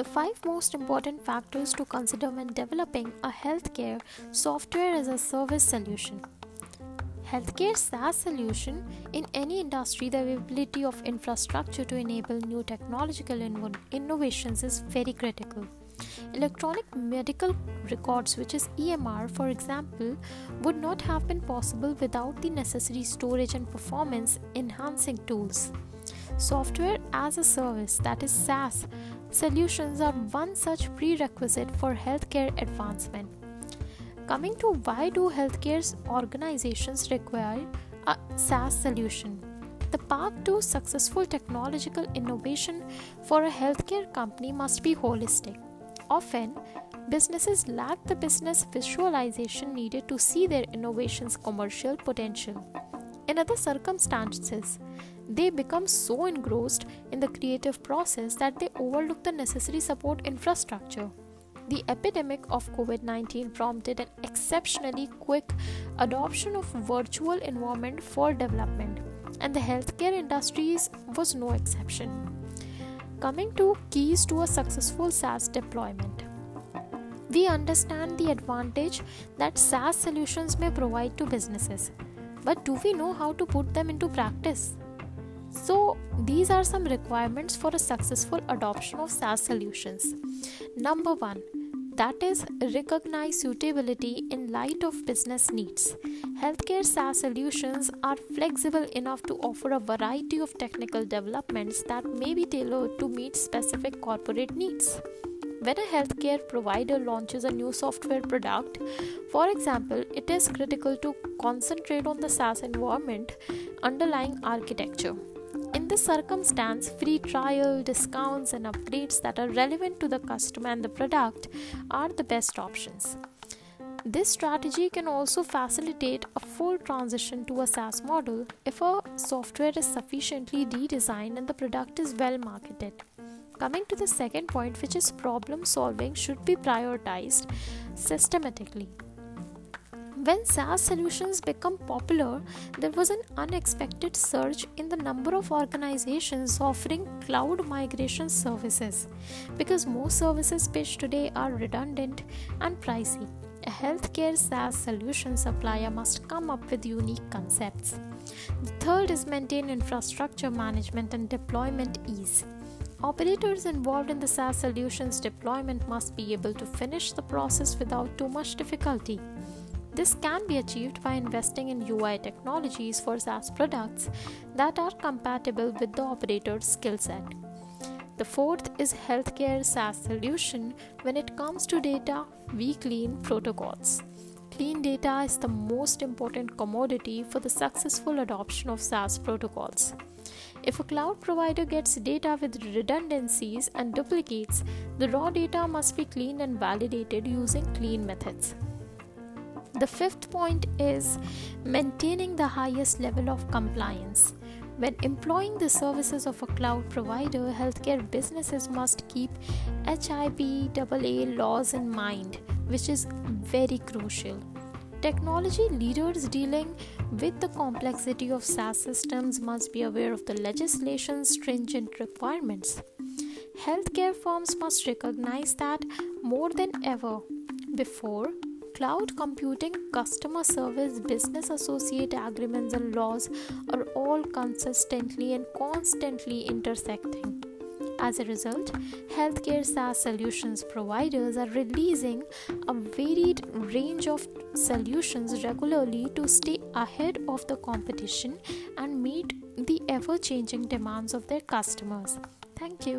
The five most important factors to consider when developing a healthcare software as a service solution. Healthcare SaaS solution in any industry, the availability of infrastructure to enable new technological inno- innovations is very critical. Electronic medical records, which is EMR, for example, would not have been possible without the necessary storage and performance enhancing tools. Software as a service, that is SaaS, solutions are one such prerequisite for healthcare advancement. Coming to why do healthcare organizations require a SaaS solution? The path to successful technological innovation for a healthcare company must be holistic. Often, businesses lack the business visualization needed to see their innovation's commercial potential. In other circumstances, they become so engrossed in the creative process that they overlook the necessary support infrastructure. The epidemic of COVID 19 prompted an exceptionally quick adoption of virtual environment for development, and the healthcare industries was no exception. Coming to keys to a successful SaaS deployment. We understand the advantage that SaaS solutions may provide to businesses, but do we know how to put them into practice? So, these are some requirements for a successful adoption of SaaS solutions. Number one, that is, recognize suitability in light of business needs. Healthcare SaaS solutions are flexible enough to offer a variety of technical developments that may be tailored to meet specific corporate needs. When a healthcare provider launches a new software product, for example, it is critical to concentrate on the SaaS environment underlying architecture. In this circumstance, free trial, discounts, and upgrades that are relevant to the customer and the product are the best options. This strategy can also facilitate a full transition to a SaaS model if a software is sufficiently redesigned and the product is well marketed. Coming to the second point, which is problem solving, should be prioritized systematically. When SaaS solutions become popular, there was an unexpected surge in the number of organizations offering cloud migration services because most services pitched today are redundant and pricey. A healthcare SaaS solution supplier must come up with unique concepts. The third is maintain infrastructure management and deployment ease. Operators involved in the SaaS solutions deployment must be able to finish the process without too much difficulty. This can be achieved by investing in UI technologies for SaaS products that are compatible with the operator's skill set. The fourth is healthcare SaaS solution. When it comes to data, we clean protocols. Clean data is the most important commodity for the successful adoption of SaaS protocols. If a cloud provider gets data with redundancies and duplicates, the raw data must be cleaned and validated using clean methods. The fifth point is maintaining the highest level of compliance. When employing the services of a cloud provider, healthcare businesses must keep HIPAA laws in mind, which is very crucial. Technology leaders dealing with the complexity of SaaS systems must be aware of the legislation's stringent requirements. Healthcare firms must recognize that more than ever before, cloud computing, customer service, business associate agreements, and laws are all consistently and constantly intersecting. As a result, healthcare SaaS solutions providers are releasing a varied range of solutions regularly to stay ahead of the competition and meet the ever changing demands of their customers. Thank you.